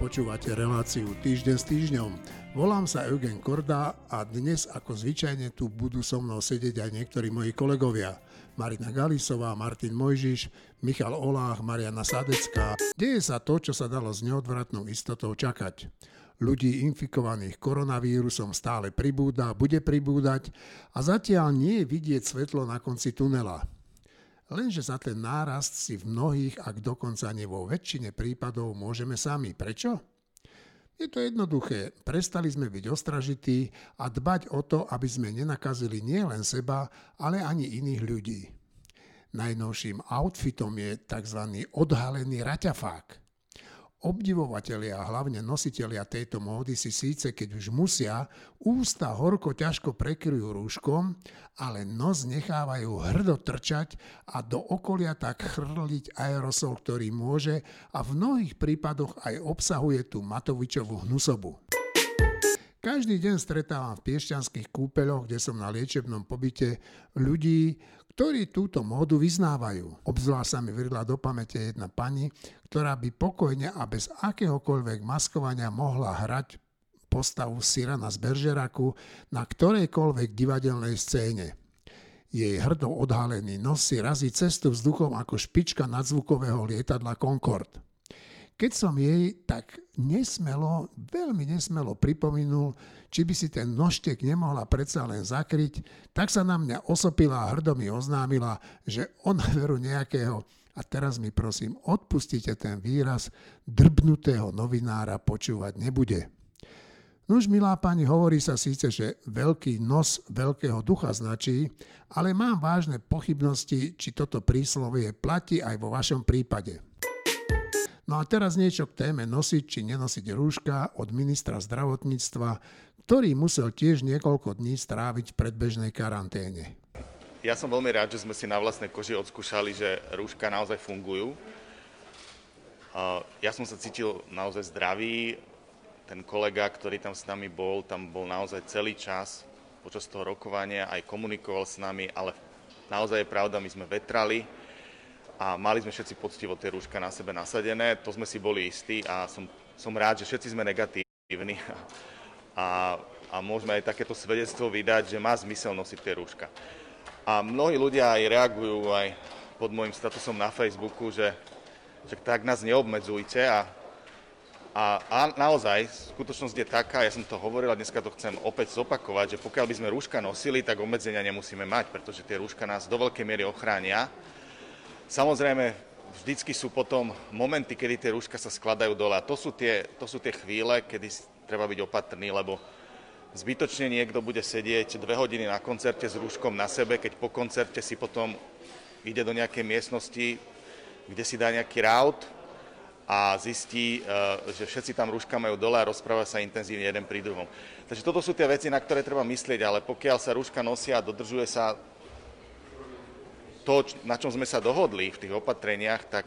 Počúvate reláciu Týždeň s týždňom. Volám sa Eugen Korda a dnes ako zvyčajne tu budú so mnou sedieť aj niektorí moji kolegovia. Marina Galisová, Martin Mojžiš, Michal Olách, Mariana Sadecká. Deje sa to, čo sa dalo s neodvratnou istotou čakať. Ľudí infikovaných koronavírusom stále pribúda, bude pribúdať a zatiaľ nie je vidieť svetlo na konci tunela. Lenže za ten nárast si v mnohých, ak dokonca nie vo väčšine prípadov, môžeme sami. Prečo? Je to jednoduché. Prestali sme byť ostražití a dbať o to, aby sme nenakazili nielen seba, ale ani iných ľudí. Najnovším outfitom je tzv. odhalený raťafák. Obdivovatelia a hlavne nositelia tejto módy si síce, keď už musia, ústa horko ťažko prekryjú rúškom, ale nos nechávajú hrdo trčať a do okolia tak chrliť aerosol, ktorý môže a v mnohých prípadoch aj obsahuje tú Matovičovú hnusobu. Každý deň stretávam v piešťanských kúpeľoch, kde som na liečebnom pobyte, ľudí, ktorí túto módu vyznávajú. Obzvlášť sa mi vrila do pamäte jedna pani, ktorá by pokojne a bez akéhokoľvek maskovania mohla hrať postavu Sirana z Beržeraku na ktorejkoľvek divadelnej scéne. Jej hrdo odhalený nos si razí cestu vzduchom ako špička nadzvukového lietadla Concorde. Keď som jej tak nesmelo, veľmi nesmelo pripomenul, či by si ten nožtek nemohla predsa len zakryť, tak sa na mňa osopila a hrdo mi oznámila, že ona veru nejakého, a teraz mi prosím, odpustite ten výraz, drbnutého novinára počúvať nebude. Nuž, milá pani, hovorí sa síce, že veľký nos veľkého ducha značí, ale mám vážne pochybnosti, či toto príslovie platí aj vo vašom prípade. No a teraz niečo k téme nosiť či nenosiť rúška od ministra zdravotníctva, ktorý musel tiež niekoľko dní stráviť v predbežnej karanténe. Ja som veľmi rád, že sme si na vlastnej koži odskúšali, že rúška naozaj fungujú. Ja som sa cítil naozaj zdravý. Ten kolega, ktorý tam s nami bol, tam bol naozaj celý čas počas toho rokovania, aj komunikoval s nami, ale naozaj je pravda, my sme vetrali, a mali sme všetci poctivo tie rúška na sebe nasadené, to sme si boli istí a som, som rád, že všetci sme negatívni a, a môžeme aj takéto svedectvo vydať, že má zmysel nosiť tie rúška. A mnohí ľudia aj reagujú aj pod môjim statusom na Facebooku, že, že tak nás neobmedzujte a, a, a naozaj skutočnosť je taká, ja som to hovoril a dneska to chcem opäť zopakovať, že pokiaľ by sme rúška nosili, tak obmedzenia nemusíme mať, pretože tie rúška nás do veľkej miery ochránia Samozrejme, vždycky sú potom momenty, kedy tie rúška sa skladajú dole. A to sú tie, to sú tie chvíle, kedy treba byť opatrný, lebo zbytočne niekto bude sedieť dve hodiny na koncerte s rúškom na sebe, keď po koncerte si potom ide do nejakej miestnosti, kde si dá nejaký raut a zistí, e, že všetci tam rúška majú dole a rozpráva sa intenzívne jeden pri druhom. Takže toto sú tie veci, na ktoré treba myslieť, ale pokiaľ sa rúška nosia a dodržuje sa to, na čom sme sa dohodli v tých opatreniach, tak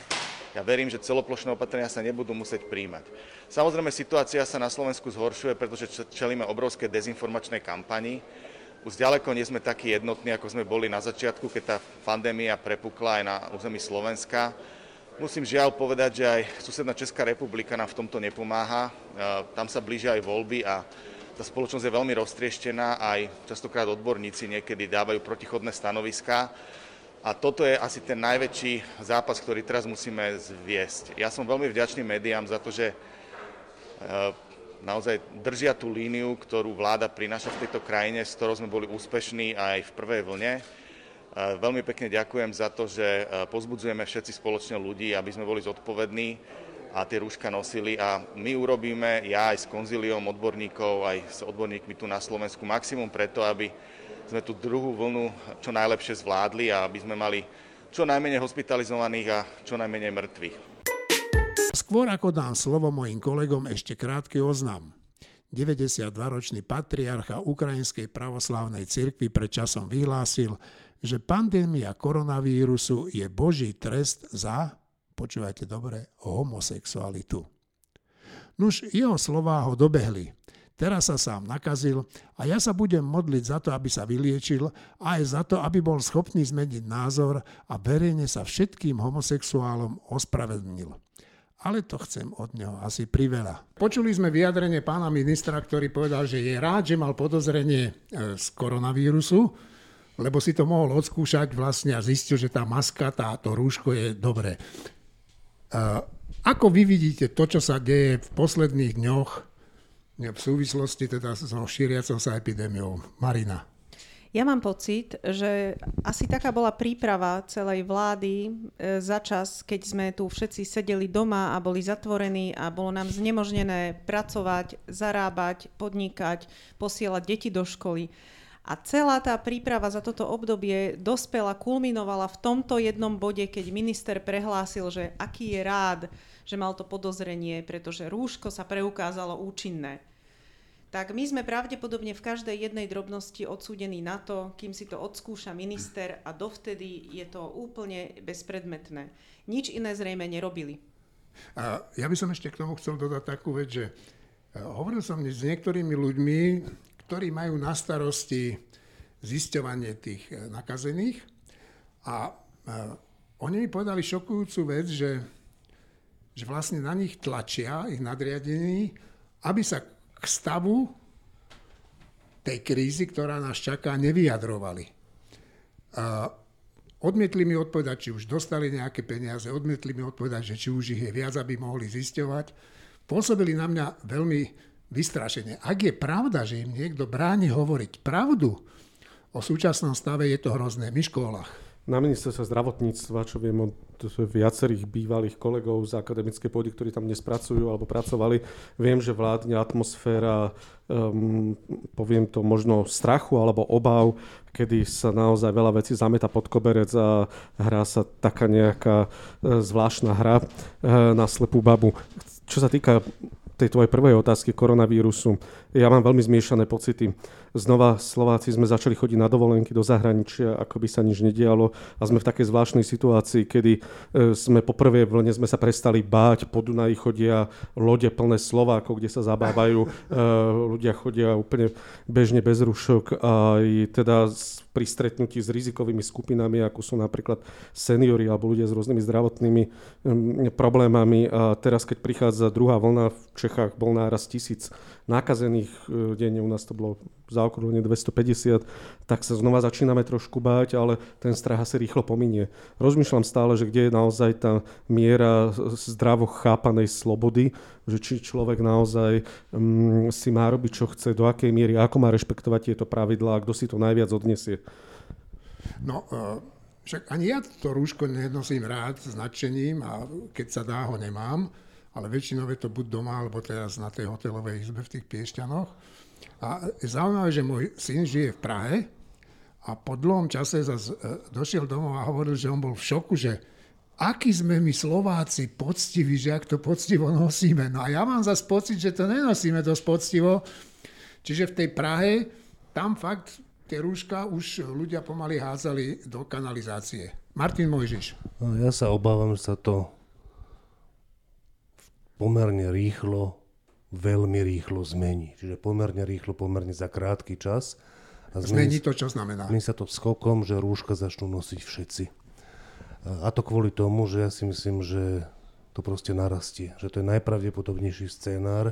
ja verím, že celoplošné opatrenia sa nebudú musieť príjmať. Samozrejme, situácia sa na Slovensku zhoršuje, pretože čelíme obrovské dezinformačnej kampani. Už ďaleko nie sme takí jednotní, ako sme boli na začiatku, keď tá pandémia prepukla aj na území Slovenska. Musím žiaľ povedať, že aj susedná Česká republika nám v tomto nepomáha. Tam sa blížia aj voľby a tá spoločnosť je veľmi roztrieštená, aj častokrát odborníci niekedy dávajú protichodné stanoviská. A toto je asi ten najväčší zápas, ktorý teraz musíme zviesť. Ja som veľmi vďačný médiám za to, že e, naozaj držia tú líniu, ktorú vláda prináša v tejto krajine, s ktorou sme boli úspešní aj v prvej vlne. E, veľmi pekne ďakujem za to, že e, pozbudzujeme všetci spoločne ľudí, aby sme boli zodpovední a tie rúška nosili a my urobíme, ja aj s konzíliom odborníkov, aj s odborníkmi tu na Slovensku, maximum preto, aby sme tú druhú vlnu čo najlepšie zvládli a aby sme mali čo najmenej hospitalizovaných a čo najmenej mŕtvych. Skôr ako dám slovo mojim kolegom, ešte krátky oznam. 92-ročný patriarcha Ukrajinskej pravoslavnej cirkvi pred časom vyhlásil, že pandémia koronavírusu je boží trest za, počúvajte dobre, homosexualitu. Nuž jeho slová ho dobehli teraz sa sám nakazil a ja sa budem modliť za to, aby sa vyliečil a aj za to, aby bol schopný zmeniť názor a verejne sa všetkým homosexuálom ospravedlnil. ale to chcem od neho asi priveľa. Počuli sme vyjadrenie pána ministra, ktorý povedal, že je rád, že mal podozrenie e, z koronavírusu, lebo si to mohol odskúšať vlastne a zistil, že tá maska, táto rúško je dobré. E, ako vy vidíte to, čo sa deje v posledných dňoch v súvislosti teda so šíriacou sa epidémiou? Marina. Ja mám pocit, že asi taká bola príprava celej vlády e, za čas, keď sme tu všetci sedeli doma a boli zatvorení a bolo nám znemožnené pracovať, zarábať, podnikať, posielať deti do školy. A celá tá príprava za toto obdobie dospela, kulminovala v tomto jednom bode, keď minister prehlásil, že aký je rád, že mal to podozrenie, pretože rúško sa preukázalo účinné tak my sme pravdepodobne v každej jednej drobnosti odsúdení na to, kým si to odskúša minister a dovtedy je to úplne bezpredmetné. Nič iné zrejme nerobili. A ja by som ešte k tomu chcel dodať takú vec, že e, hovoril som s niektorými ľuďmi, ktorí majú na starosti zisťovanie tých e, nakazených a e, oni mi povedali šokujúcu vec, že, že vlastne na nich tlačia ich nadriadení, aby sa k stavu tej krízy, ktorá nás čaká, nevyjadrovali. A odmietli mi odpovedať, či už dostali nejaké peniaze, odmietli mi odpovedať, že či už ich je viac, aby mohli zisťovať. Pôsobili na mňa veľmi vystrašene. Ak je pravda, že im niekto bráni hovoriť pravdu o súčasnom stave, je to hrozné. My školách. Na ministerstve zdravotníctva, čo viem od viacerých bývalých kolegov z akademickej pôdy, ktorí tam dnes pracujú alebo pracovali, viem, že vládne atmosféra, um, poviem to možno strachu alebo obav, kedy sa naozaj veľa vecí zameta pod koberec a hrá sa taká nejaká e, zvláštna hra e, na slepú babu. Čo sa týka tej tvojej prvej otázky koronavírusu, ja mám veľmi zmiešané pocity. Znova Slováci sme začali chodiť na dovolenky do zahraničia, ako by sa nič nedialo a sme v takej zvláštnej situácii, kedy e, sme po prvej vlne sme sa prestali báť, po Dunaji chodia lode plné Slovákov, kde sa zabávajú, e, ľudia chodia úplne bežne bez rušok a teda pri stretnutí s rizikovými skupinami, ako sú napríklad seniory alebo ľudia s rôznymi zdravotnými problémami. A teraz, keď prichádza druhá vlna, v Čechách bol náraz tisíc nákazených e, denne, u nás to bolo zaokrúhlenie 250, tak sa znova začíname trošku báť, ale ten strach asi rýchlo pominie. Rozmýšľam stále, že kde je naozaj tá miera zdravo chápanej slobody, že či človek naozaj um, si má robiť, čo chce, do akej miery, ako má rešpektovať tieto pravidlá a kto si to najviac odniesie. No, uh, však ani ja to rúško nenosím rád s nadšením a keď sa dá, ho nemám ale väčšinou je to buď doma, alebo teraz na tej hotelovej izbe v tých Piešťanoch. A zaujímavé, že môj syn žije v Prahe a po dlhom čase zase došiel domov a hovoril, že on bol v šoku, že aký sme my Slováci poctiví, že ak to poctivo nosíme. No a ja mám zase pocit, že to nenosíme dosť poctivo. Čiže v tej Prahe, tam fakt tie rúška už ľudia pomaly házali do kanalizácie. Martin Mojžiš. No, ja sa obávam, že sa to pomerne rýchlo, veľmi rýchlo zmení. Čiže pomerne rýchlo, pomerne za krátky čas. A zmení, zmení to, čo znamená? Zmení sa to skokom, že rúška začnú nosiť všetci. A to kvôli tomu, že ja si myslím, že to proste narastie. Že to je najpravdepodobnejší scénár,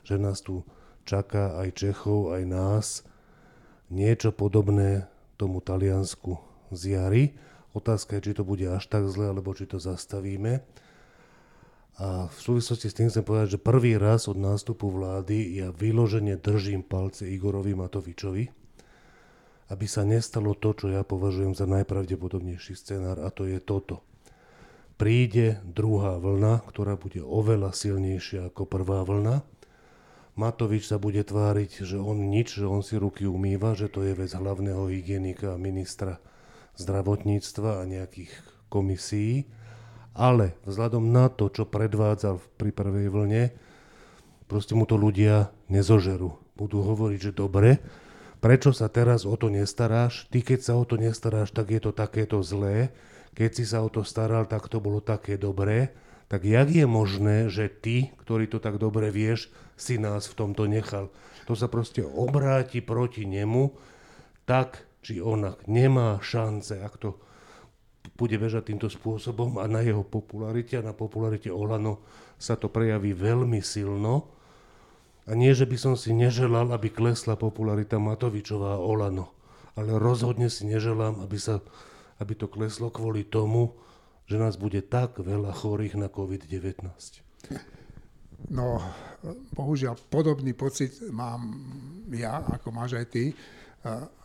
že nás tu čaká aj Čechov, aj nás niečo podobné tomu Taliansku z jary. Otázka je, či to bude až tak zle, alebo či to zastavíme. A v súvislosti s tým chcem povedať, že prvý raz od nástupu vlády ja vyložene držím palce Igorovi Matovičovi, aby sa nestalo to, čo ja považujem za najpravdepodobnejší scenár, a to je toto. Príde druhá vlna, ktorá bude oveľa silnejšia ako prvá vlna. Matovič sa bude tváriť, že on nič, že on si ruky umýva, že to je vec hlavného hygienika a ministra zdravotníctva a nejakých komisí ale vzhľadom na to, čo predvádzal pri prvej vlne, proste mu to ľudia nezožerú. Budú hovoriť, že dobre, prečo sa teraz o to nestaráš? Ty, keď sa o to nestaráš, tak je to takéto zlé. Keď si sa o to staral, tak to bolo také dobré. Tak jak je možné, že ty, ktorý to tak dobre vieš, si nás v tomto nechal? To sa proste obráti proti nemu, tak či onak. Nemá šance, ak to bude bežať týmto spôsobom a na jeho popularite a na popularite Olano sa to prejaví veľmi silno. A nie, že by som si neželal, aby klesla popularita Matovičová a Olano, ale rozhodne si neželám, aby, sa, aby to kleslo kvôli tomu, že nás bude tak veľa chorých na COVID-19. No, bohužiaľ, podobný pocit mám ja, ako máš aj ty.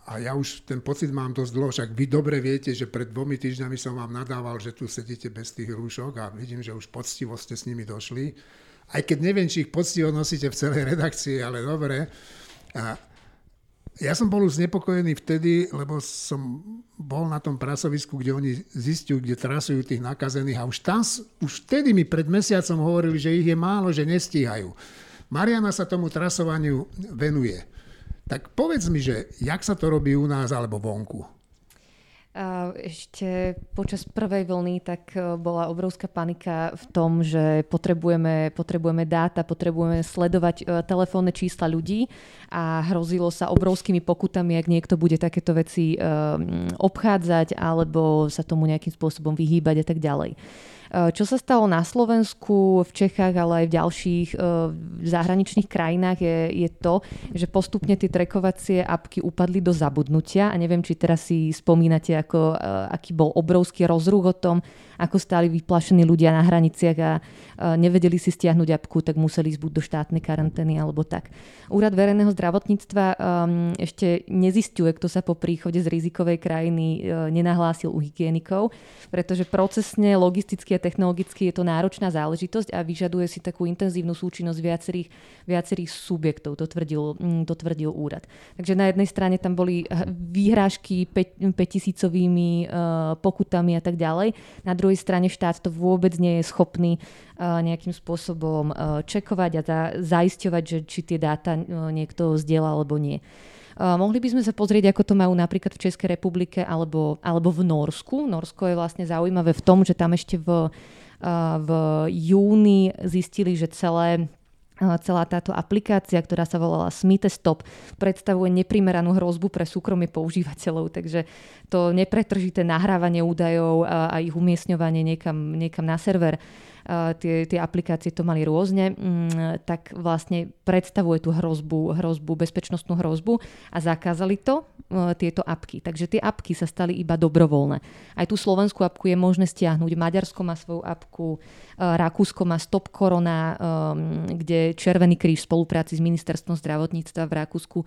A ja už ten pocit mám dosť dlho, však vy dobre viete, že pred dvomi týždňami som vám nadával, že tu sedíte bez tých rúšok a vidím, že už poctivo ste s nimi došli. Aj keď neviem, či ich poctivo nosíte v celej redakcii, ale dobre. A ja som bol už znepokojený vtedy, lebo som bol na tom prasovisku, kde oni zistujú, kde trasujú tých nakazených a už tam, už vtedy mi pred mesiacom hovorili, že ich je málo, že nestíhajú. Mariana sa tomu trasovaniu venuje. Tak povedz mi, že jak sa to robí u nás alebo vonku? Ešte počas prvej vlny tak e, bola obrovská panika v tom, že potrebujeme, potrebujeme dáta, potrebujeme sledovať e, telefónne čísla ľudí a hrozilo sa obrovskými pokutami, ak niekto bude takéto veci e, obchádzať alebo sa tomu nejakým spôsobom vyhýbať a tak ďalej. Eh, čo sa stalo na Slovensku, v Čechách, ale aj v ďalších eh, zahraničných krajinách je, je to, že postupne tie trekovacie apky upadli do zabudnutia a neviem, či teraz si spomínate, ako, eh, aký bol obrovský rozruch o tom, ako stáli vyplašení ľudia na hraniciach a nevedeli si stiahnuť apku, tak museli ísť buď do štátnej karantény alebo tak. Úrad verejného zdravotníctva um, ešte nezistuje, kto sa po príchode z rizikovej krajiny uh, nenahlásil u hygienikov, pretože procesne, logisticky a technologicky je to náročná záležitosť a vyžaduje si takú intenzívnu súčinnosť viacerých, viacerých subjektov, to tvrdil, um, to tvrdil úrad. Takže na jednej strane tam boli výhrážky 5 tisícovými uh, pokutami a tak ďalej. Na druhej druhej strane štát to vôbec nie je schopný nejakým spôsobom čekovať a zaisťovať, že či tie dáta niekto zdieľa alebo nie. mohli by sme sa pozrieť, ako to majú napríklad v Českej republike alebo, alebo v Norsku. Norsko je vlastne zaujímavé v tom, že tam ešte v, v júni zistili, že celé celá táto aplikácia, ktorá sa volala Stop, predstavuje neprimeranú hrozbu pre súkromie používateľov, takže to nepretržité nahrávanie údajov a ich umiestňovanie niekam, niekam na server tie, tie aplikácie to mali rôzne, mm, tak vlastne predstavuje tú hrozbu, hrozbu, bezpečnostnú hrozbu a zakázali to, e, tieto apky. Takže tie apky sa stali iba dobrovoľné. Aj tú slovenskú apku je možné stiahnuť. Maďarsko má svoju apku, e, Rakúsko má Stop Corona, e, kde Červený kríž v spolupráci s ministerstvom zdravotníctva v Rakúsku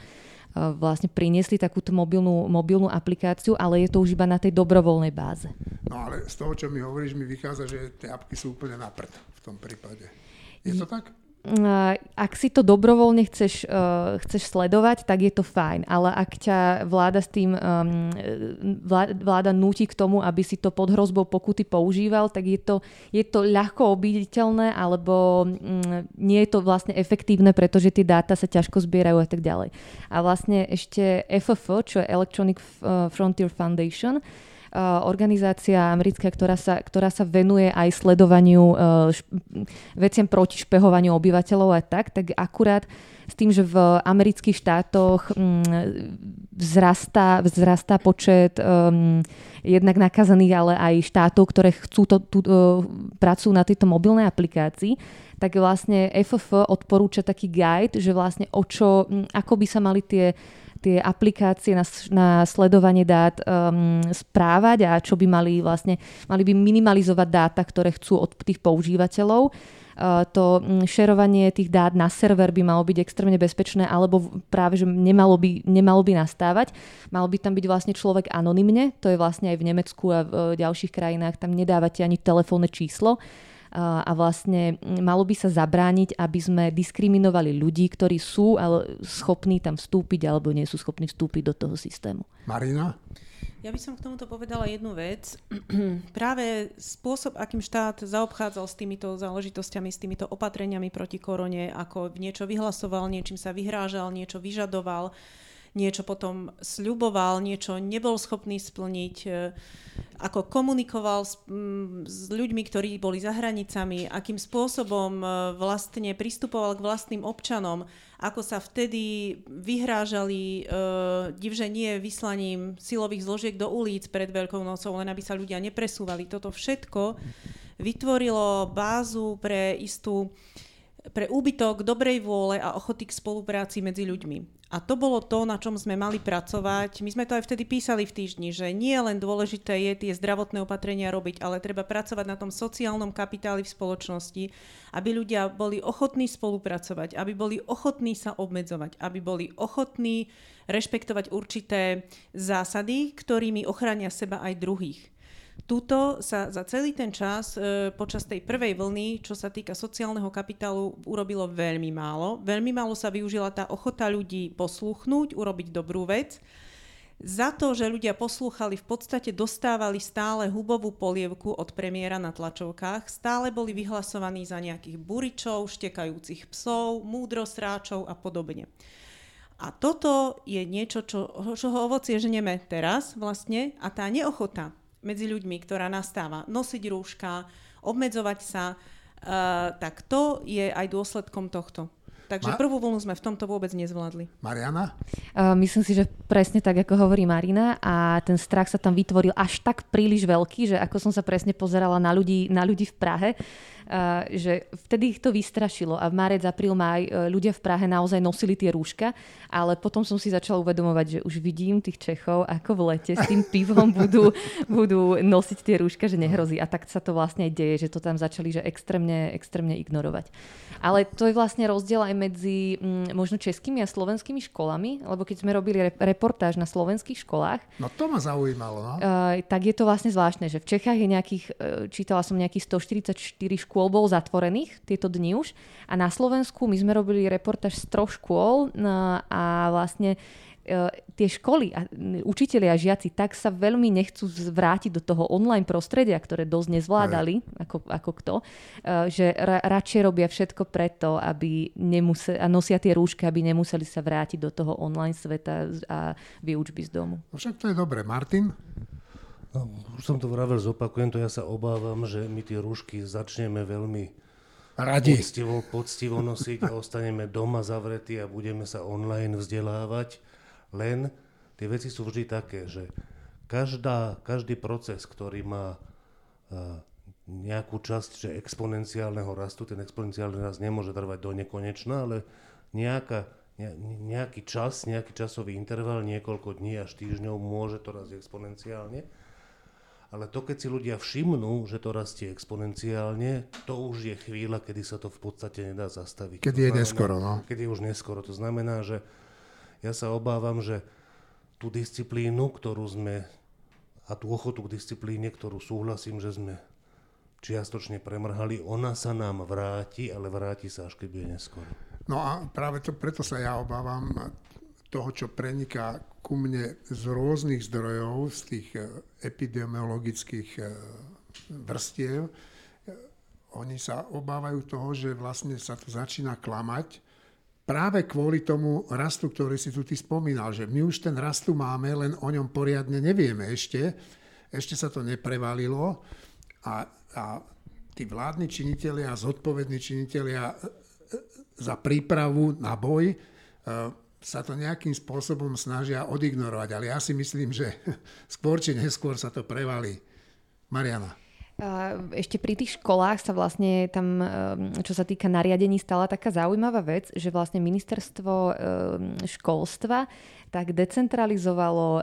vlastne priniesli takúto mobilnú, mobilnú aplikáciu, ale je to už iba na tej dobrovoľnej báze. No ale z toho, čo mi hovoríš, mi vychádza, že tie apky sú úplne na v tom prípade. Je to tak? Ak si to dobrovoľne chceš, uh, chceš sledovať, tak je to fajn. Ale ak ťa vláda s tým um, vláda, núti k tomu, aby si to pod hrozbou pokuty používal, tak je to, je to ľahko obiditeľné, alebo um, nie je to vlastne efektívne, pretože tie dáta sa ťažko zbierajú a tak ďalej. A vlastne ešte FF, čo je Electronic Frontier Foundation, organizácia americká, ktorá sa, ktorá sa venuje aj sledovaniu veciam proti špehovaniu obyvateľov a tak, tak akurát s tým, že v amerických štátoch vzrastá, vzrastá počet um, jednak nakazaných, ale aj štátov, ktoré chcú to, tu, uh, pracujú na tejto mobilnej aplikácii, tak vlastne FF odporúča taký guide, že vlastne o čo, ako by sa mali tie tie aplikácie na, na sledovanie dát um, správať a čo by mali vlastne, mali by minimalizovať dáta, ktoré chcú od tých používateľov. Uh, to um, šerovanie tých dát na server by malo byť extrémne bezpečné, alebo práve, že nemalo by, nemalo by nastávať. Mal by tam byť vlastne človek anonymne, to je vlastne aj v Nemecku a v uh, ďalších krajinách, tam nedávate ani telefónne číslo a vlastne malo by sa zabrániť, aby sme diskriminovali ľudí, ktorí sú ale schopní tam vstúpiť alebo nie sú schopní vstúpiť do toho systému. Marina? Ja by som k tomuto povedala jednu vec. Práve spôsob, akým štát zaobchádzal s týmito záležitosťami, s týmito opatreniami proti korone, ako niečo vyhlasoval, niečím sa vyhrážal, niečo vyžadoval, niečo potom sľuboval, niečo nebol schopný splniť. ako komunikoval s, m, s ľuďmi, ktorí boli za hranicami, akým spôsobom e, vlastne pristupoval k vlastným občanom, ako sa vtedy vyhrážali e, divže nie vyslaním silových zložiek do ulic pred Veľkou nocou, len aby sa ľudia nepresúvali. Toto všetko vytvorilo bázu pre istú pre úbytok dobrej vôle a ochoty k spolupráci medzi ľuďmi. A to bolo to, na čom sme mali pracovať. My sme to aj vtedy písali v týždni, že nie len dôležité je tie zdravotné opatrenia robiť, ale treba pracovať na tom sociálnom kapitáli v spoločnosti, aby ľudia boli ochotní spolupracovať, aby boli ochotní sa obmedzovať, aby boli ochotní rešpektovať určité zásady, ktorými ochránia seba aj druhých. Tuto sa za celý ten čas e, počas tej prvej vlny, čo sa týka sociálneho kapitálu, urobilo veľmi málo. Veľmi málo sa využila tá ochota ľudí posluchnúť, urobiť dobrú vec. Za to, že ľudia poslúchali, v podstate dostávali stále hubovú polievku od premiéra na tlačovkách, stále boli vyhlasovaní za nejakých buričov, štekajúcich psov, múdrosráčov a podobne. A toto je niečo, čo, čoho ovocie ženeme teraz vlastne a tá neochota medzi ľuďmi, ktorá nastáva, nosiť rúška, obmedzovať sa, uh, tak to je aj dôsledkom tohto. Takže Ma- prvú vlnu sme v tomto vôbec nezvládli. Mariana? Uh, myslím si, že presne tak, ako hovorí Marina a ten strach sa tam vytvoril až tak príliš veľký, že ako som sa presne pozerala na ľudí, na ľudí v Prahe, že vtedy ich to vystrašilo a v marec, apríl, maj e, ľudia v Prahe naozaj nosili tie rúška, ale potom som si začala uvedomovať, že už vidím tých Čechov, ako v lete s tým pivom budú, budú nosiť tie rúška, že nehrozí. A tak sa to vlastne aj deje, že to tam začali že extrémne, extrémne ignorovať. Ale to je vlastne rozdiel aj medzi m, mm, možno českými a slovenskými školami, lebo keď sme robili reportáž na slovenských školách. No to ma zaujímalo. No? Uh, tak je to vlastne zvláštne, že v Čechách je nejakých, uh, čítala som nejakých 144 škôl škôl bol zatvorených tieto dni už a na Slovensku my sme robili reportáž z troch škôl no, a vlastne e, tie školy a učiteľi a žiaci tak sa veľmi nechcú vrátiť do toho online prostredia, ktoré dosť nezvládali, ako, ako kto, e, že ra, radšej robia všetko preto, aby nemuseli, a nosia tie rúšky, aby nemuseli sa vrátiť do toho online sveta a výučby z domu. No však to je dobre. Martin? No, už som to vravel, zopakujem to, ja sa obávam, že my tie rúšky začneme veľmi Radi. Poctivo, poctivo nosiť a ostaneme doma zavretí a budeme sa online vzdelávať. Len tie veci sú vždy také, že každá, každý proces, ktorý má uh, nejakú časť že exponenciálneho rastu, ten exponenciálny rast nemôže trvať do nekonečna, ale nejaká, ne, nejaký čas, nejaký časový interval, niekoľko dní až týždňov môže to rast exponenciálne ale to, keď si ľudia všimnú, že to rastie exponenciálne, to už je chvíľa, kedy sa to v podstate nedá zastaviť. Keď je neskoro, no. Keď je už neskoro. To znamená, že ja sa obávam, že tú disciplínu, ktorú sme, a tú ochotu k disciplíne, ktorú súhlasím, že sme čiastočne premrhali, ona sa nám vráti, ale vráti sa až keď bude neskoro. No a práve to, preto sa ja obávam toho, čo preniká ku mne z rôznych zdrojov, z tých e, epidemiologických e, vrstiev, e, oni sa obávajú toho, že vlastne sa to začína klamať práve kvôli tomu rastu, ktorý si tu ty spomínal, že my už ten rast tu máme, len o ňom poriadne nevieme ešte. Ešte sa to neprevalilo a, a tí vládni činitelia, zodpovední činitelia za prípravu na boj sa to nejakým spôsobom snažia odignorovať, ale ja si myslím, že skôr či neskôr sa to prevalí. Mariana. Ešte pri tých školách sa vlastne tam, ehm, čo sa týka nariadení, stala taká zaujímavá vec, že vlastne ministerstvo ehm, školstva tak decentralizovalo ehm,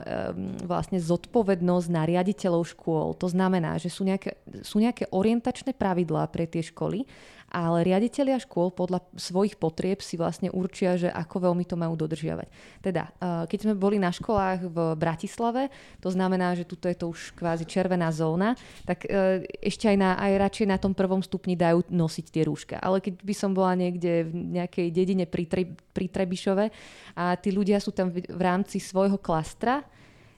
vlastne zodpovednosť na riaditeľov škôl. To znamená, že sú nejaké, sú nejaké orientačné pravidlá pre tie školy ale riaditeľia škôl podľa svojich potrieb si vlastne určia, že ako veľmi to majú dodržiavať. Teda, eh, keď sme boli na školách v Bratislave, to znamená, že tuto je to už kvázi červená zóna, tak eh, ešte aj, na, aj radšej na tom prvom stupni dajú nosiť tie rúška. Ale keď by som bola niekde v nejakej dedine pri, pri Trebišove a tí ľudia sú tam v, rámci svojho klastra,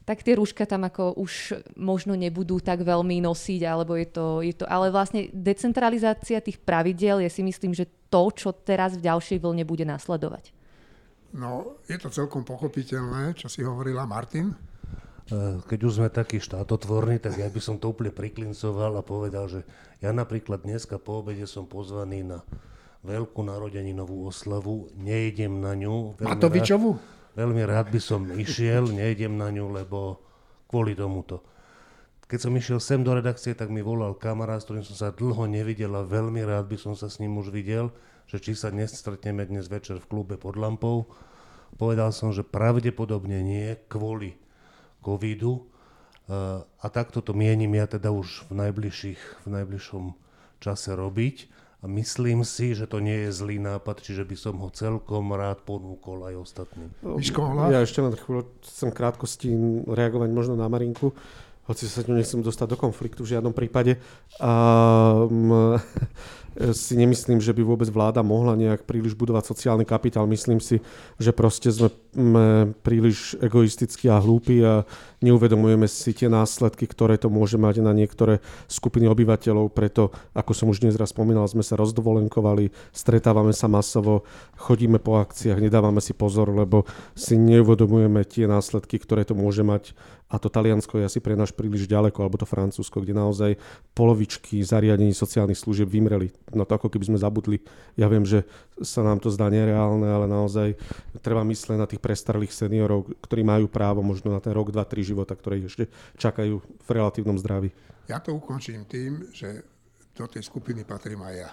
tak tie rúška tam ako už možno nebudú tak veľmi nosiť, alebo je to, je to... Ale vlastne decentralizácia tých pravidiel je si myslím, že to, čo teraz v ďalšej vlne bude nasledovať. No, je to celkom pochopiteľné, čo si hovorila Martin. keď už sme takí štátotvorní, tak ja by som to úplne priklincoval a povedal, že ja napríklad dneska po obede som pozvaný na veľkú narodeninovú oslavu, nejdem na ňu. Matovičovu? Rád, veľmi rád by som išiel, nejdem na ňu, lebo kvôli tomuto. Keď som išiel sem do redakcie, tak mi volal kamarát, s ktorým som sa dlho nevidel a veľmi rád by som sa s ním už videl, že či sa dnes stretneme dnes večer v klube pod lampou. Povedal som, že pravdepodobne nie, kvôli covidu. A takto to mienim ja teda už v, najbližších, v najbližšom čase robiť. A myslím si, že to nie je zlý nápad, čiže by som ho celkom rád ponúkol aj ostatným. Ja ešte na chvíľu chcem krátkosti reagovať možno na Marinku, hoci sa nechcem dostať do konfliktu v žiadnom prípade. A, si nemyslím, že by vôbec vláda mohla nejak príliš budovať sociálny kapitál. Myslím si, že proste sme príliš egoistickí a hlúpi a neuvedomujeme si tie následky, ktoré to môže mať na niektoré skupiny obyvateľov. Preto, ako som už dnes raz spomínal, sme sa rozdovolenkovali, stretávame sa masovo, chodíme po akciách, nedávame si pozor, lebo si neuvedomujeme tie následky, ktoré to môže mať a to Taliansko je asi pre nás príliš ďaleko, alebo to Francúzsko, kde naozaj polovičky zariadení sociálnych služieb vymreli. No to ako keby sme zabudli. Ja viem, že sa nám to zdá nereálne, ale naozaj treba mysleť na tých prestarlých seniorov, ktorí majú právo možno na ten rok, dva, tri života, ktoré ešte čakajú v relatívnom zdraví. Ja to ukončím tým, že do tej skupiny patrím aj ja.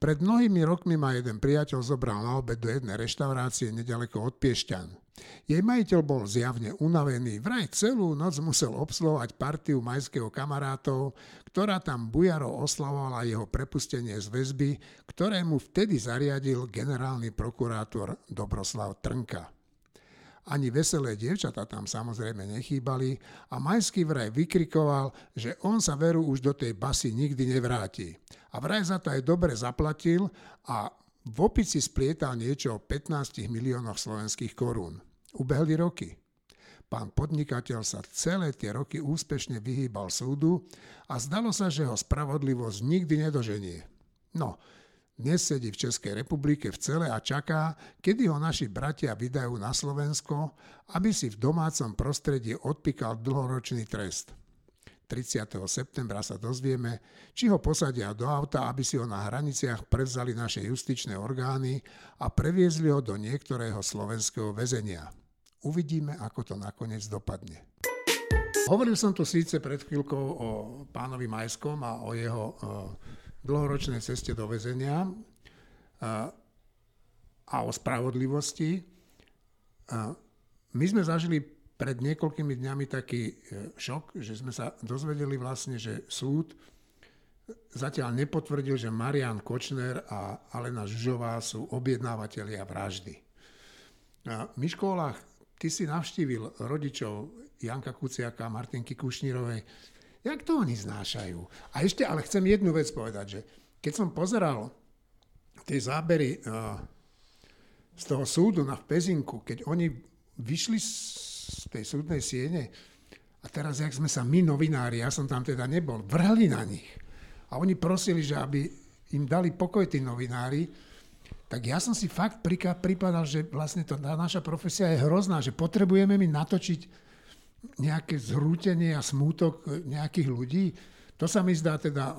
Pred mnohými rokmi ma jeden priateľ zobral na obed do jednej reštaurácie nedaleko od Piešťan. Jej majiteľ bol zjavne unavený, vraj celú noc musel obslovať partiu majského kamarátov, ktorá tam bujaro oslavovala jeho prepustenie z väzby, ktoré mu vtedy zariadil generálny prokurátor Dobroslav Trnka. Ani veselé dievčatá tam samozrejme nechýbali a Majský vraj vykrikoval, že on sa veru už do tej basy nikdy nevráti. A vraj za to aj dobre zaplatil a v opici splietal niečo o 15 miliónoch slovenských korún. Ubehli roky. Pán podnikateľ sa celé tie roky úspešne vyhýbal súdu a zdalo sa, že ho spravodlivosť nikdy nedoženie. No, dnes sedí v Českej republike v cele a čaká, kedy ho naši bratia vydajú na Slovensko, aby si v domácom prostredí odpíkal dlhoročný trest. 30. septembra sa dozvieme, či ho posadia do auta, aby si ho na hraniciach prevzali naše justičné orgány a previezli ho do niektorého slovenského väzenia. Uvidíme, ako to nakoniec dopadne. Hovoril som tu síce pred chvíľkou o pánovi Majskom a o jeho dlhoročnej ceste do väzenia a o spravodlivosti. My sme zažili pred niekoľkými dňami taký e, šok, že sme sa dozvedeli vlastne, že súd zatiaľ nepotvrdil, že Marian Kočner a Alena Žužová sú objednávateľia vraždy. V školách ty si navštívil rodičov Janka Kuciaka a Martinky Kušnírovej. Jak to oni znášajú? A ešte, ale chcem jednu vec povedať, že keď som pozeral tie zábery uh, z toho súdu na Pezinku, keď oni vyšli z tej súdnej siene. A teraz, jak sme sa my, novinári, ja som tam teda nebol, vrhli na nich. A oni prosili, že aby im dali pokoj tí novinári, tak ja som si fakt pripadal, že vlastne to, tá naša profesia je hrozná, že potrebujeme mi natočiť nejaké zhrútenie a smútok nejakých ľudí. To sa mi zdá teda e,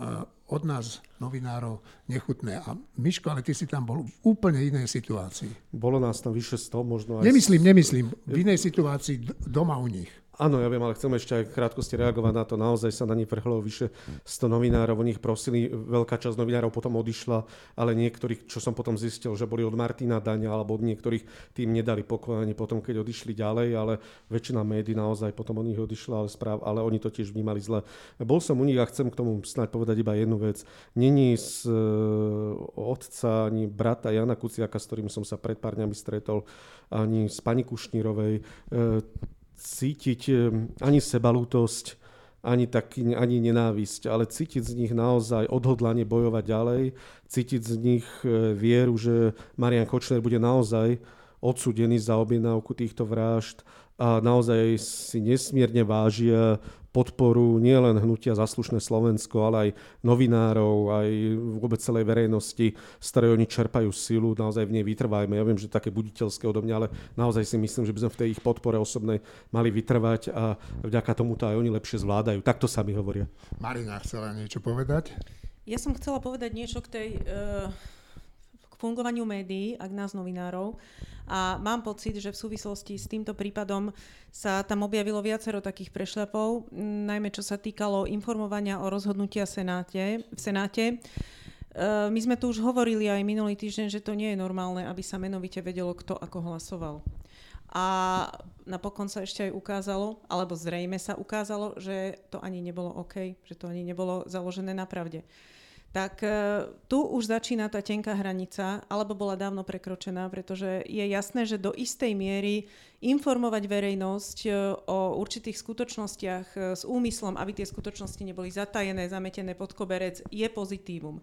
od nás, novinárov, nechutné. A Miško, ale ty si tam bol v úplne inej situácii. Bolo nás tam vyše 100, možno aj... Nemyslím, nemyslím. V inej situácii doma u nich. Áno, ja viem, ale chcem ešte aj krátkosti reagovať na to. Naozaj sa na nich vrhlo vyše 100 novinárov, o nich prosili, veľká časť novinárov potom odišla, ale niektorých, čo som potom zistil, že boli od Martina Daňa alebo od niektorých, tým nedali pokoj ani potom, keď odišli ďalej, ale väčšina médií naozaj potom od nich odišla, ale, správ, ale oni to tiež vnímali zle. Bol som u nich a chcem k tomu snáď povedať iba jednu vec. Není z e, otca ani brata Jana Kuciaka, s ktorým som sa pred pár dňami stretol, ani z pani Kušnírovej. E, cítiť eh, ani sebalútosť, ani, taký, ani nenávisť, ale cítiť z nich naozaj odhodlanie bojovať ďalej, cítiť z nich eh, vieru, že Marian Kočner bude naozaj odsudený za objednávku týchto vražd a naozaj si nesmierne vážia podporu nielen hnutia Zaslušné Slovensko, ale aj novinárov, aj vôbec celej verejnosti, z ktorej oni čerpajú silu, naozaj v nej vytrvajme. Ja viem, že také buditeľské odo mňa, ale naozaj si myslím, že by sme v tej ich podpore osobnej mali vytrvať a vďaka tomu to aj oni lepšie zvládajú. Takto sa mi hovoria. Marina chcela niečo povedať? Ja som chcela povedať niečo k tej uh, fungovaniu médií, ak nás novinárov. A mám pocit, že v súvislosti s týmto prípadom sa tam objavilo viacero takých prešľapov, najmä čo sa týkalo informovania o rozhodnutia senáte, v Senáte. E, my sme tu už hovorili aj minulý týždeň, že to nie je normálne, aby sa menovite vedelo, kto ako hlasoval. A napokon sa ešte aj ukázalo, alebo zrejme sa ukázalo, že to ani nebolo OK, že to ani nebolo založené na pravde tak e, tu už začína tá tenká hranica, alebo bola dávno prekročená, pretože je jasné, že do istej miery informovať verejnosť e, o určitých skutočnostiach e, s úmyslom, aby tie skutočnosti neboli zatajené, zametené pod koberec, je pozitívum.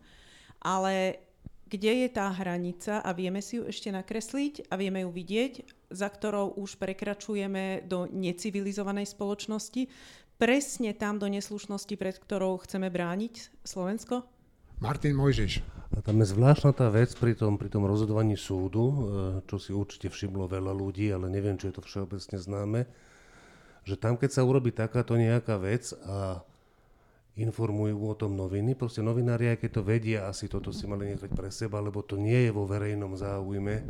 Ale kde je tá hranica a vieme si ju ešte nakresliť a vieme ju vidieť, za ktorou už prekračujeme do necivilizovanej spoločnosti, presne tam do neslušnosti, pred ktorou chceme brániť Slovensko? Martin Mojžiš. A tam je zvláštna tá vec pri tom, pri tom rozhodovaní súdu, e, čo si určite všimlo veľa ľudí, ale neviem, či je to všeobecne známe, že tam, keď sa urobí takáto nejaká vec a informujú o tom noviny, proste novinári, aj keď to vedia, asi toto si mali nechať pre seba, lebo to nie je vo verejnom záujme,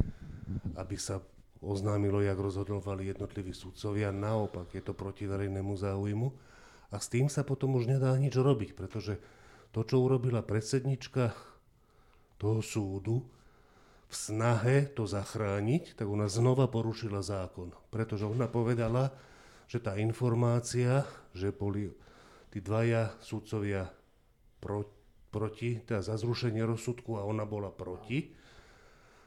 aby sa oznámilo, jak rozhodovali jednotliví sudcovia, naopak je to proti verejnému záujmu a s tým sa potom už nedá nič robiť, pretože to, čo urobila predsednička toho súdu, v snahe to zachrániť, tak ona znova porušila zákon. Pretože ona povedala, že tá informácia, že boli tí dvaja súdcovia pro, proti, teda za zrušenie rozsudku a ona bola proti,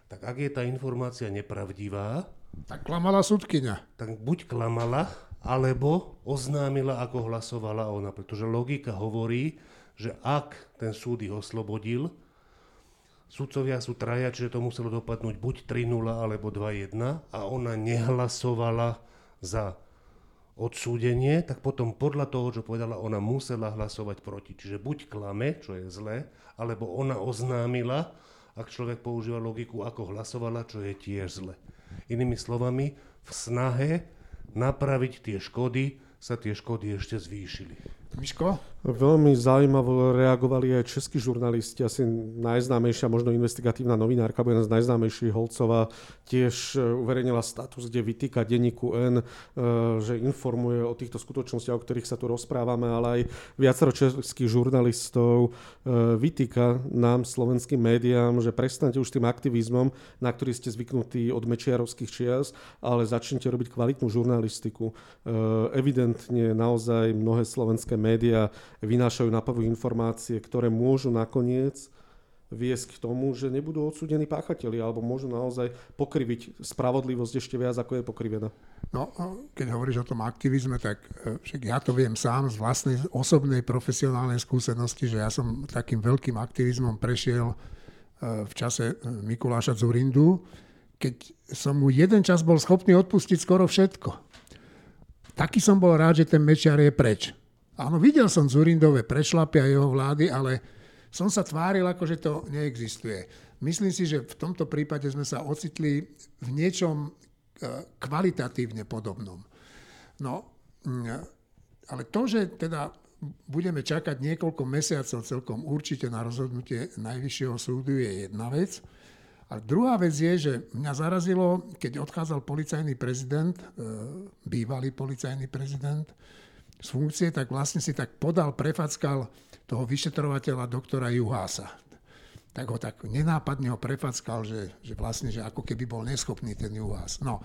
tak ak je tá informácia nepravdivá, tak klamala súdkynia. Tak buď klamala, alebo oznámila, ako hlasovala ona. Pretože logika hovorí, že ak ten súd ich oslobodil, sudcovia sú traja, čiže to muselo dopadnúť buď 3-0 alebo 2-1 a ona nehlasovala za odsúdenie, tak potom podľa toho, čo povedala, ona musela hlasovať proti. Čiže buď klame, čo je zlé, alebo ona oznámila, ak človek používa logiku, ako hlasovala, čo je tiež zle. Inými slovami, v snahe napraviť tie škody sa tie škody ešte zvýšili. Miško? Veľmi zaujímavo reagovali aj českí žurnalisti, asi najznámejšia, možno investigatívna novinárka, jedna z najznámejších Holcová, tiež e, uverejnila status, kde vytýka denníku N, e, že informuje o týchto skutočnostiach, o ktorých sa tu rozprávame, ale aj viacero českých žurnalistov e, vytýka nám, slovenským médiám, že prestanete už tým aktivizmom, na ktorý ste zvyknutí od mečiarovských čias, ale začnite robiť kvalitnú žurnalistiku. Evidentne naozaj mnohé slovenské médiá vynášajú na informácie, ktoré môžu nakoniec viesť k tomu, že nebudú odsúdení páchatelia alebo môžu naozaj pokriviť spravodlivosť ešte viac, ako je pokrivená. No, keď hovoríš o tom aktivizme, tak e, však ja to viem sám z vlastnej osobnej profesionálnej skúsenosti, že ja som takým veľkým aktivizmom prešiel e, v čase e, Mikuláša Zurindu, keď som mu jeden čas bol schopný odpustiť skoro všetko. Taký som bol rád, že ten Mečiar je preč. Áno, videl som Zurindové prešlapy a jeho vlády, ale som sa tváril, ako že to neexistuje. Myslím si, že v tomto prípade sme sa ocitli v niečom e, kvalitatívne podobnom. No, ale to, že teda budeme čakať niekoľko mesiacov celkom určite na rozhodnutie Najvyššieho súdu je jedna vec. A druhá vec je, že mňa zarazilo, keď odchádzal policajný prezident, e, bývalý policajný prezident, z funkcie, tak vlastne si tak podal, prefackal toho vyšetrovateľa doktora Juhása. Tak ho tak nenápadne ho prefackal, že, že vlastne, že ako keby bol neschopný ten Juhás. No.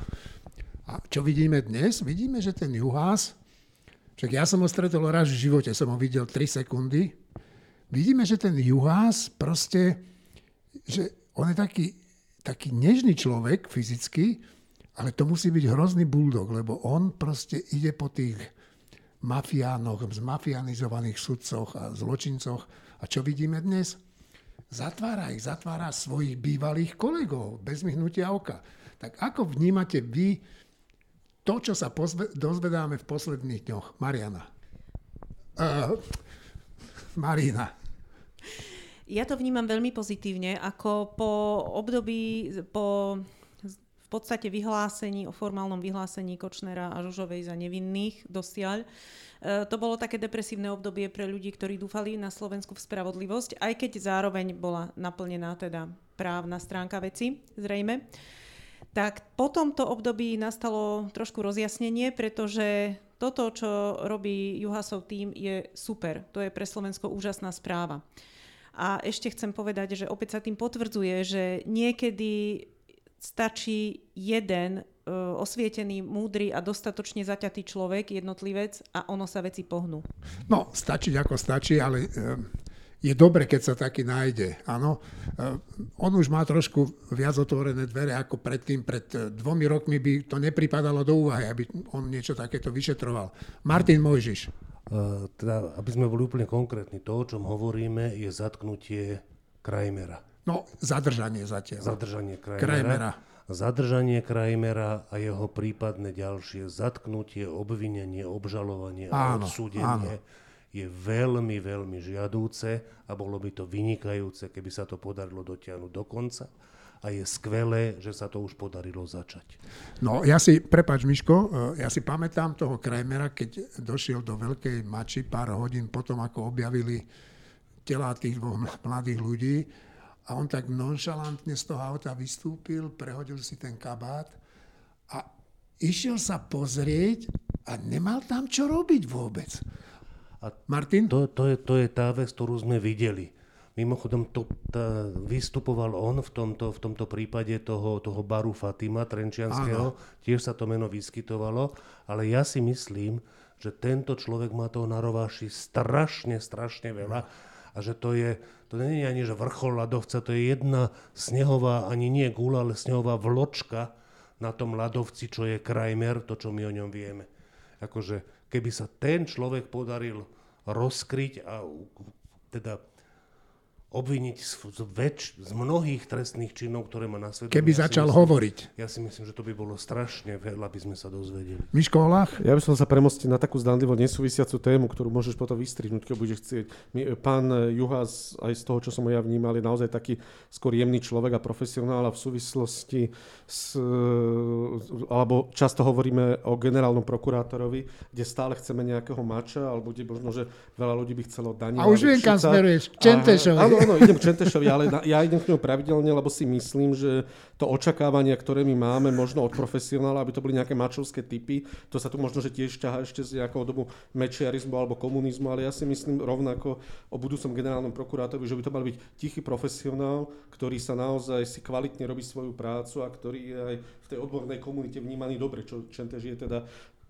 A čo vidíme dnes? Vidíme, že ten Juhás, však ja som ho stretol raz v živote, som ho videl 3 sekundy. Vidíme, že ten Juhás proste, že on je taký, taký nežný človek fyzicky, ale to musí byť hrozný buldog, lebo on proste ide po tých mafiánoch, zmafianizovaných sudcoch a zločincoch. A čo vidíme dnes? Zatvára ich, zatvára svojich bývalých kolegov bez myhnutia oka. Tak ako vnímate vy to, čo sa pozve, dozvedáme v posledných dňoch? Mariana. Uh, Marina. Ja to vnímam veľmi pozitívne, ako po období, po podstate vyhlásení, o formálnom vyhlásení Kočnera a Žužovej za nevinných dosiaľ. E, to bolo také depresívne obdobie pre ľudí, ktorí dúfali na Slovensku v spravodlivosť, aj keď zároveň bola naplnená teda právna stránka veci, zrejme. Tak po tomto období nastalo trošku rozjasnenie, pretože toto, čo robí Juhasov tým, je super. To je pre Slovensko úžasná správa. A ešte chcem povedať, že opäť sa tým potvrdzuje, že niekedy stačí jeden uh, osvietený, múdry a dostatočne zaťatý človek, jednotlivec a ono sa veci pohnú. No, stačiť ako stačí, ale uh, je dobre, keď sa taký nájde. Áno. Uh, on už má trošku viac otvorené dvere ako predtým. Pred dvomi rokmi by to nepripadalo do úvahy, aby on niečo takéto vyšetroval. Martin Mojžiš. Teda, aby sme boli úplne konkrétni, to, o čom hovoríme, je zatknutie Krajmera. No, zadržanie zatiaľ. Zadržanie Krajmera. Krajmera. Zadržanie Krajmera a jeho prípadné ďalšie zatknutie, obvinenie, obžalovanie a odsúdenie áno. je veľmi, veľmi žiadúce a bolo by to vynikajúce, keby sa to podarilo dotiahnuť do konca a je skvelé, že sa to už podarilo začať. No ja si, prepač Miško, e, ja si pamätám toho Krajmera, keď došiel do Veľkej Mači pár hodín potom, ako objavili telá tých dvoch mladých ľudí, a on tak nonšalantne z toho auta vystúpil, prehodil si ten kabát a išiel sa pozrieť a nemal tam čo robiť vôbec. A Martin? To, to, je, to je tá vec, ktorú sme videli. Mimochodom, to, tá, vystupoval on v tomto, v tomto prípade toho, toho baru Fatima Trenčianského. Áno. Tiež sa to meno vyskytovalo. Ale ja si myslím, že tento človek má toho na rováši strašne, strašne veľa. A že to je, to nie je ani že vrchol ľadovca, to je jedna snehová, ani nie gula, ale snehová vločka na tom ľadovci, čo je Krajmer, to, čo my o ňom vieme. Akože, keby sa ten človek podaril rozkryť a teda obviniť z, z, väč, z mnohých trestných činov, ktoré má na svedomí. Keby ja začal myslím, hovoriť. Ja si myslím, že to by bolo strašne veľa, by sme sa dozvedeli. Miško Olach? Ja by som sa premostiť na takú zdanlivo nesúvisiacu tému, ktorú môžeš potom vystrihnúť, keď budeš chcieť. Pán Juhas, aj z toho, čo som ja vnímal, je naozaj taký skôr jemný človek a profesionál a v súvislosti s, alebo často hovoríme o generálnom prokurátorovi, kde stále chceme nejakého mača, alebo kde možno, že veľa ľudí by chcelo Daniela A už viem, kam smeruješ. Čentešovi áno, idem k Čentešovi, ale na, ja idem k ňom pravidelne, lebo si myslím, že to očakávania, ktoré my máme, možno od profesionála, aby to boli nejaké mačovské typy, to sa tu možno, že tiež ťaha ešte z nejakého dobu mečiarizmu alebo komunizmu, ale ja si myslím rovnako o budúcom generálnom prokurátorovi, že by to mal byť tichý profesionál, ktorý sa naozaj si kvalitne robí svoju prácu a ktorý je aj v tej odbornej komunite vnímaný dobre, čo Čentež je teda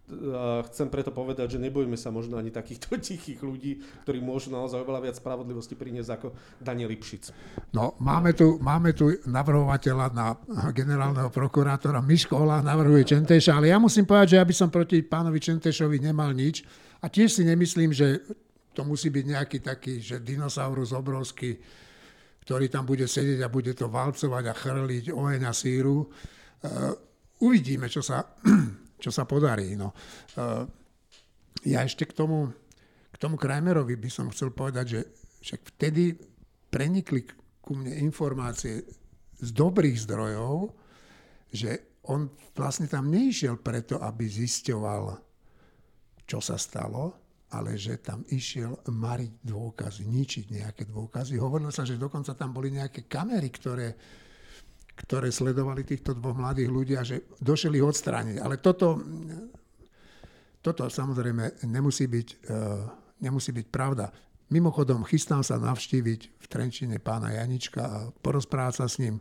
a chcem preto povedať, že nebojme sa možno ani takýchto tichých ľudí, ktorí môžu naozaj oveľa viac spravodlivosti priniesť ako Daniel Lipšic. No, máme tu, máme tu navrhovateľa na generálneho prokurátora. Miško Ola navrhuje Čenteša, ale ja musím povedať, že ja by som proti pánovi Čentešovi nemal nič. A tiež si nemyslím, že to musí byť nejaký taký, že dinosaurus obrovský, ktorý tam bude sedieť a bude to valcovať a chrliť oheň a síru. Uh, uvidíme, čo sa čo sa podarí. No. Eh, ja ešte k tomu, k tomu Kramerovi by som chcel povedať, že však vtedy prenikli ku mne informácie z dobrých zdrojov, že on vlastne tam neišiel preto, aby zisťoval, čo sa stalo, ale že tam išiel mariť dôkazy, ničiť nejaké dôkazy. Hovorilo sa, že dokonca tam boli nejaké kamery, ktoré ktoré sledovali týchto dvoch mladých ľudí a že došli ich odstrániť. Ale toto, toto samozrejme nemusí byť, uh, nemusí byť pravda. Mimochodom, chystám sa navštíviť v Trenčine pána Janička a porozprávať sa s ním.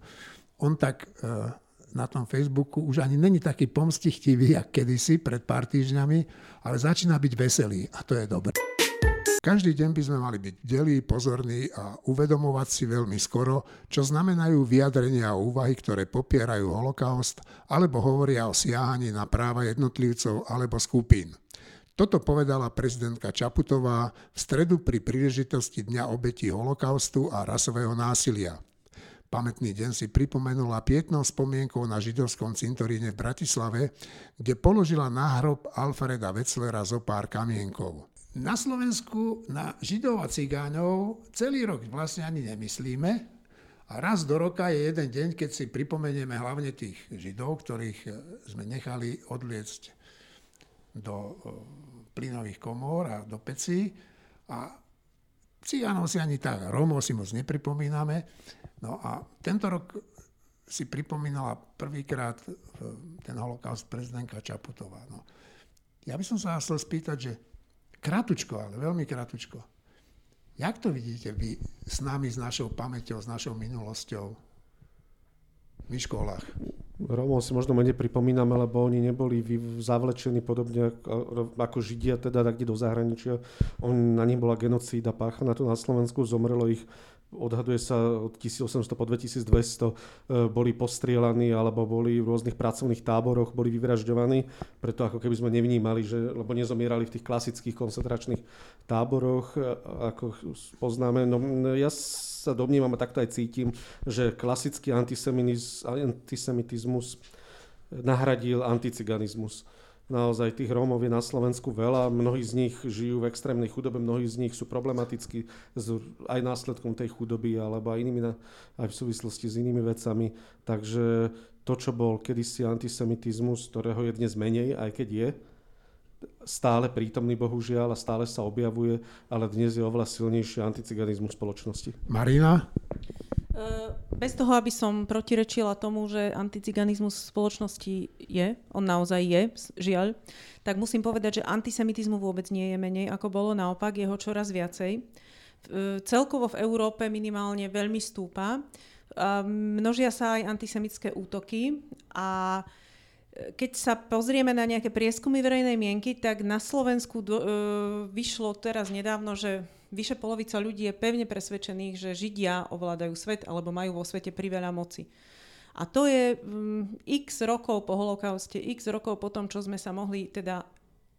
On tak uh, na tom Facebooku už ani není taký pomstichtivý, ako kedysi pred pár týždňami, ale začína byť veselý a to je dobré. Každý deň by sme mali byť delí, pozorní a uvedomovať si veľmi skoro, čo znamenajú vyjadrenia a úvahy, ktoré popierajú holokaust alebo hovoria o siahaní na práva jednotlivcov alebo skupín. Toto povedala prezidentka Čaputová v stredu pri príležitosti Dňa obetí holokaustu a rasového násilia. Pamätný deň si pripomenula pietnou spomienkou na židovskom cintoríne v Bratislave, kde položila na hrob Alfreda Wetzlera zo pár kamienkov. Na Slovensku na židov a cigáňov celý rok vlastne ani nemyslíme a raz do roka je jeden deň, keď si pripomenieme hlavne tých židov, ktorých e, sme nechali odliecť do e, plynových komór a do pecí a cigánov si ani tak, Rómov si moc nepripomíname. No a tento rok si pripomínala prvýkrát e, ten holokaust prezidentka Čaputová. No. Ja by som sa chcel spýtať, že Kratučko, ale veľmi kratučko. Jak to vidíte vy s nami, s našou pamäťou, s našou minulosťou v školách? Romov si možno menej pripomíname, lebo oni neboli zavlečení podobne ako, ako Židia, teda tak do zahraničia. On, na nich bola genocída páchaná tu na Slovensku, zomrelo ich odhaduje sa od 1800 po 2200 e, boli postrielaní alebo boli v rôznych pracovných táboroch, boli vyvražďovaní, preto ako keby sme nevnímali, že, lebo nezomierali v tých klasických koncentračných táboroch, e, ako poznáme. No, ja sa domnívam a takto aj cítim, že klasický antisemitizmus nahradil anticiganizmus Naozaj tých Rómov je na Slovensku veľa, mnohí z nich žijú v extrémnej chudobe, mnohí z nich sú problematickí aj následkom tej chudoby alebo aj, inými, aj v súvislosti s inými vecami. Takže to, čo bol kedysi antisemitizmus, ktorého je dnes menej, aj keď je, stále prítomný bohužiaľ a stále sa objavuje, ale dnes je oveľa silnejší anticiganizmus spoločnosti. Marina? Eh, bez toho, aby som protirečila tomu, že anticiganizmus v spoločnosti je, on naozaj je, žiaľ, tak musím povedať, že antisemitizmu vôbec nie je menej, ako bolo, naopak jeho čoraz viacej. Eh, celkovo v Európe minimálne veľmi stúpa. Množia sa aj antisemické útoky a eh, keď sa pozrieme na nejaké prieskumy verejnej mienky, tak na Slovensku do, vyšlo teraz nedávno, že vyše polovica ľudí je pevne presvedčených, že Židia ovládajú svet alebo majú vo svete priveľa moci. A to je um, x rokov po holokauste, x rokov po tom, čo sme sa mohli teda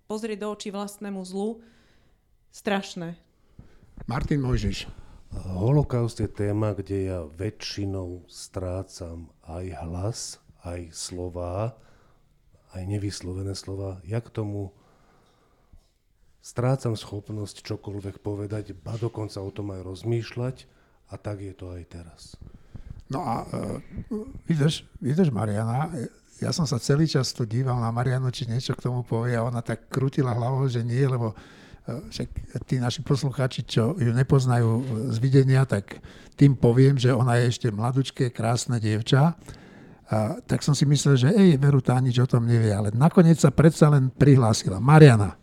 pozrieť do očí vlastnému zlu, strašné. Martin Mojžiš. Holokaust je téma, kde ja väčšinou strácam aj hlas, aj slova, aj nevyslovené slova. Ja k tomu strácam schopnosť čokoľvek povedať, ba dokonca o tom aj rozmýšľať a tak je to aj teraz. No a uh, vydrž, vydrž Mariana, ja som sa celý čas tu díval na Marianu, či niečo k tomu povie a ona tak krutila hlavou, že nie, lebo uh, však tí naši poslucháči, čo ju nepoznajú z videnia, tak tým poviem, že ona je ešte mladučké, krásne dievča. A, tak som si myslel, že ej, Veru tá nič o tom nevie, ale nakoniec sa predsa len prihlásila. Mariana.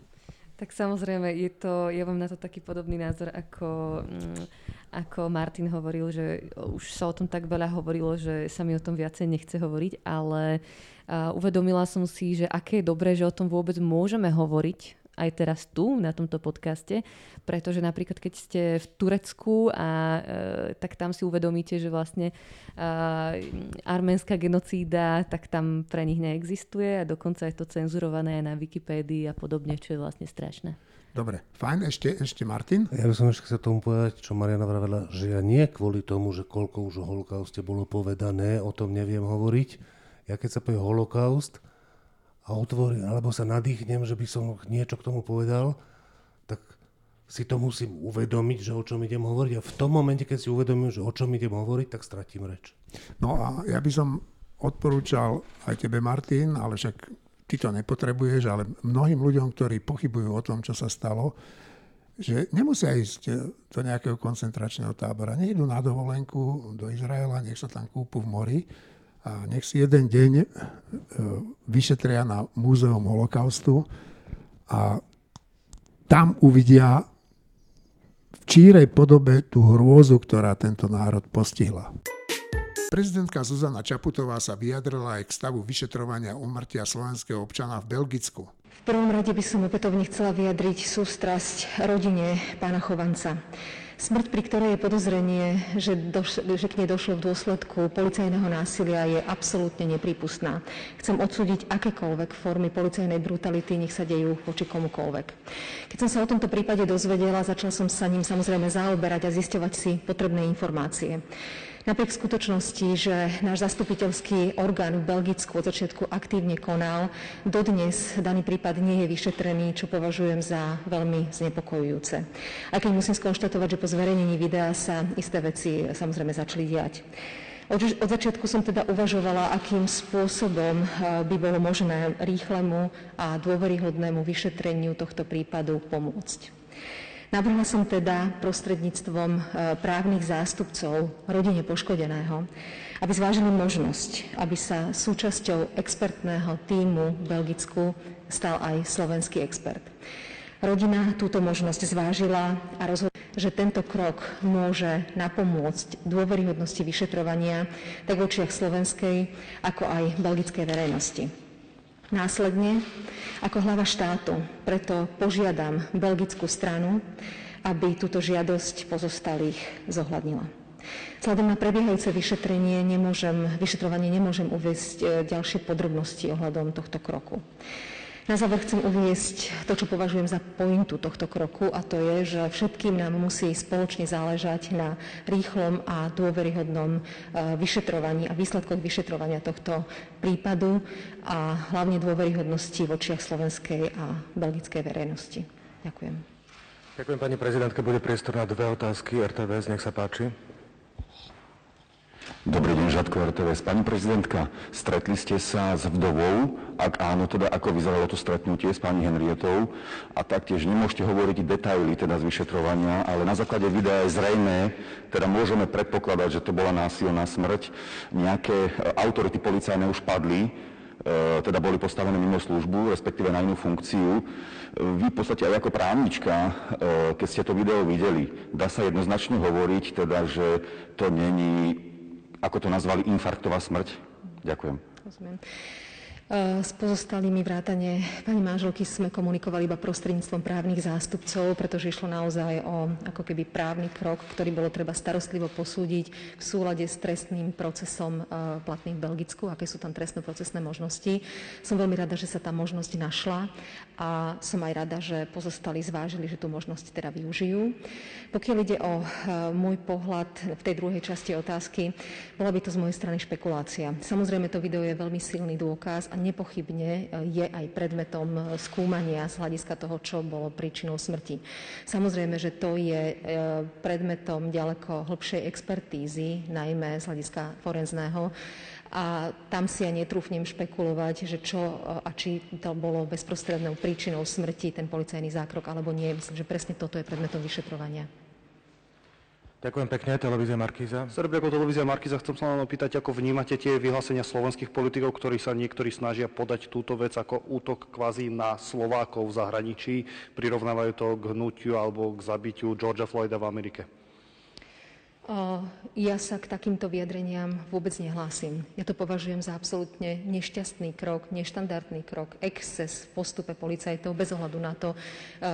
Tak samozrejme, je to, ja mám na to taký podobný názor, ako, mm, ako Martin hovoril, že už sa o tom tak veľa hovorilo, že sa mi o tom viacej nechce hovoriť, ale uh, uvedomila som si, že aké je dobré, že o tom vôbec môžeme hovoriť, aj teraz tu, na tomto podcaste, pretože napríklad keď ste v Turecku a e, tak tam si uvedomíte, že vlastne e, arménska genocída, tak tam pre nich neexistuje a dokonca je to cenzurované na Wikipédii a podobne, čo je vlastne strašné. Dobre, fajn, ešte, ešte Martin. Ja by som ešte chcel tomu povedať, čo Mariana vravela, že ja nie kvôli tomu, že koľko už o holokauste bolo povedané, o tom neviem hovoriť. Ja keď sa povie holokaust, a otvorím, alebo sa nadýchnem, že by som niečo k tomu povedal, tak si to musím uvedomiť, že o čom idem hovoriť. A v tom momente, keď si uvedomím, že o čom idem hovoriť, tak stratím reč. No a ja by som odporúčal aj tebe, Martin, ale však ty to nepotrebuješ, ale mnohým ľuďom, ktorí pochybujú o tom, čo sa stalo, že nemusia ísť do nejakého koncentračného tábora. Nech idú na dovolenku do Izraela, nech sa tam kúpu v mori, a nech si jeden deň e, vyšetria na Múzeum holokaustu a tam uvidia v čírej podobe tú hrôzu, ktorá tento národ postihla. Prezidentka Zuzana Čaputová sa vyjadrila aj k stavu vyšetrovania umrtia slovenského občana v Belgicku. V prvom rade by som opätovne chcela vyjadriť sústrasť rodine pána Chovanca. Smrť, pri ktorej je podozrenie, že, doš- že k nej došlo v dôsledku policajného násilia, je absolútne nepripustná. Chcem odsúdiť akékoľvek formy policajnej brutality, nech sa dejú voči komukoľvek. Keď som sa o tomto prípade dozvedela, začal som sa ním samozrejme zaoberať a zisťovať si potrebné informácie. Napriek skutočnosti, že náš zastupiteľský orgán v Belgicku od začiatku aktívne konal, dodnes daný prípad nie je vyšetrený, čo považujem za veľmi znepokojujúce. A keď musím skonštatovať, že po zverejnení videa sa isté veci samozrejme začali diať. Od začiatku som teda uvažovala, akým spôsobom eh, by bolo možné rýchlemu a dôveryhodnému vyšetreniu tohto prípadu pomôcť. Navrhla som teda prostredníctvom e, právnych zástupcov rodine poškodeného, aby zvážili možnosť, aby sa súčasťou expertného týmu v Belgicku stal aj slovenský expert. Rodina túto možnosť zvážila a rozhodla, že tento krok môže napomôcť dôveryhodnosti vyšetrovania tak v očiach slovenskej, ako aj belgickej verejnosti. Následne, ako hlava štátu, preto požiadam belgickú stranu, aby túto žiadosť pozostalých zohľadnila. Vzhľadom na prebiehajúce vyšetrenie nemôžem, vyšetrovanie nemôžem uvieť e, ďalšie podrobnosti ohľadom tohto kroku. Na záver chcem uviesť to, čo považujem za pointu tohto kroku a to je, že všetkým nám musí spoločne záležať na rýchlom a dôveryhodnom e, vyšetrovaní a výsledkoch vyšetrovania tohto prípadu a hlavne dôveryhodnosti v očiach slovenskej a belgickej verejnosti. Ďakujem. Ďakujem pani prezidentka. Bude priestor na dve otázky. RTVS, nech sa páči. Dobrý deň, Žadko RTVS. Pani prezidentka, stretli ste sa s vdovou? Ak áno, teda ako vyzeralo to stretnutie s pani Henrietou? A taktiež nemôžete hovoriť detaily teda z vyšetrovania, ale na základe videa je zrejme, teda môžeme predpokladať, že to bola násilná smrť. Nejaké e, autority policajné už padli, e, teda boli postavené mimo službu, respektíve na inú funkciu. E, vy v podstate aj ako právnička, keď ste to video videli, dá sa jednoznačne hovoriť, teda, že to není ako to nazvali, infarktová smrť? Ďakujem. Rozumiem. S pozostalými vrátane pani manželky sme komunikovali iba prostredníctvom právnych zástupcov, pretože išlo naozaj o ako keby právny krok, ktorý bolo treba starostlivo posúdiť v súlade s trestným procesom platným v Belgicku, aké sú tam trestnoprocesné možnosti. Som veľmi rada, že sa tá možnosť našla a som aj rada, že pozostali zvážili, že tú možnosť teda využijú. Pokiaľ ide o môj pohľad v tej druhej časti otázky, bola by to z mojej strany špekulácia. Samozrejme, to video je veľmi silný dôkaz nepochybne e, je aj predmetom e, skúmania z hľadiska toho, čo bolo príčinou smrti. Samozrejme, že to je e, predmetom ďaleko hlbšej expertízy, najmä z hľadiska forenzného a tam si ja netrúfnem špekulovať, že čo a či to bolo bezprostrednou príčinou smrti, ten policajný zákrok alebo nie. Myslím, že presne toto je predmetom vyšetrovania. Ďakujem pekne, televízia Markíza. Srbia ako televízia Markíza, chcem sa len opýtať, ako vnímate tie vyhlásenia slovenských politikov, ktorí sa niektorí snažia podať túto vec ako útok kvázi na Slovákov v zahraničí, prirovnávajú to k hnutiu alebo k zabitiu Georgia Floyda v Amerike. Ja sa k takýmto vyjadreniam vôbec nehlásim. Ja to považujem za absolútne nešťastný krok, neštandardný krok, exces v postupe policajtov bez ohľadu na to,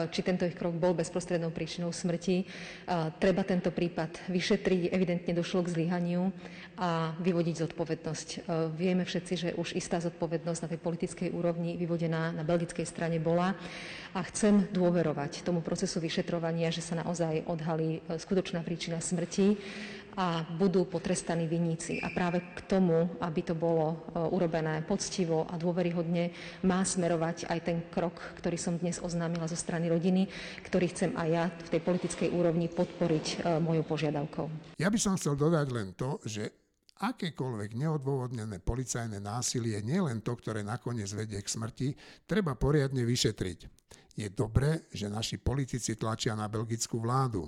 či tento ich krok bol bezprostrednou príčinou smrti. Treba tento prípad vyšetriť, evidentne došlo k zlyhaniu a vyvodiť zodpovednosť. Vieme všetci, že už istá zodpovednosť na tej politickej úrovni vyvodená na belgickej strane bola a chcem dôverovať tomu procesu vyšetrovania, že sa naozaj odhalí skutočná príčina smrti a budú potrestaní vinníci. A práve k tomu, aby to bolo e, urobené poctivo a dôveryhodne, má smerovať aj ten krok, ktorý som dnes oznámila zo strany rodiny, ktorý chcem aj ja v tej politickej úrovni podporiť e, mojou požiadavkou. Ja by som chcel dodať len to, že akékoľvek neodôvodnené policajné násilie, nielen to, ktoré nakoniec vedie k smrti, treba poriadne vyšetriť. Je dobré, že naši politici tlačia na belgickú vládu.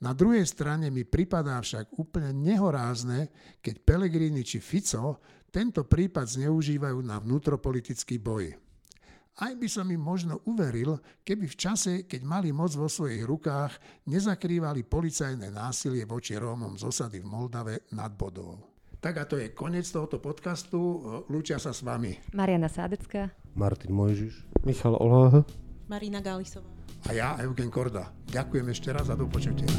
Na druhej strane mi pripadá však úplne nehorázne, keď Pelegrini či Fico tento prípad zneužívajú na vnútropolitický boj. Aj by som im možno uveril, keby v čase, keď mali moc vo svojich rukách, nezakrývali policajné násilie voči Rómom z osady v Moldave nad Bodou. Tak a to je koniec tohoto podcastu. Lúčia sa s vami. Mariana Sádecká. Martin Mojžiš. Michal Oláh. Marina Galisová. A ja, Eugen Korda. Ďakujem ešte raz a do počutia.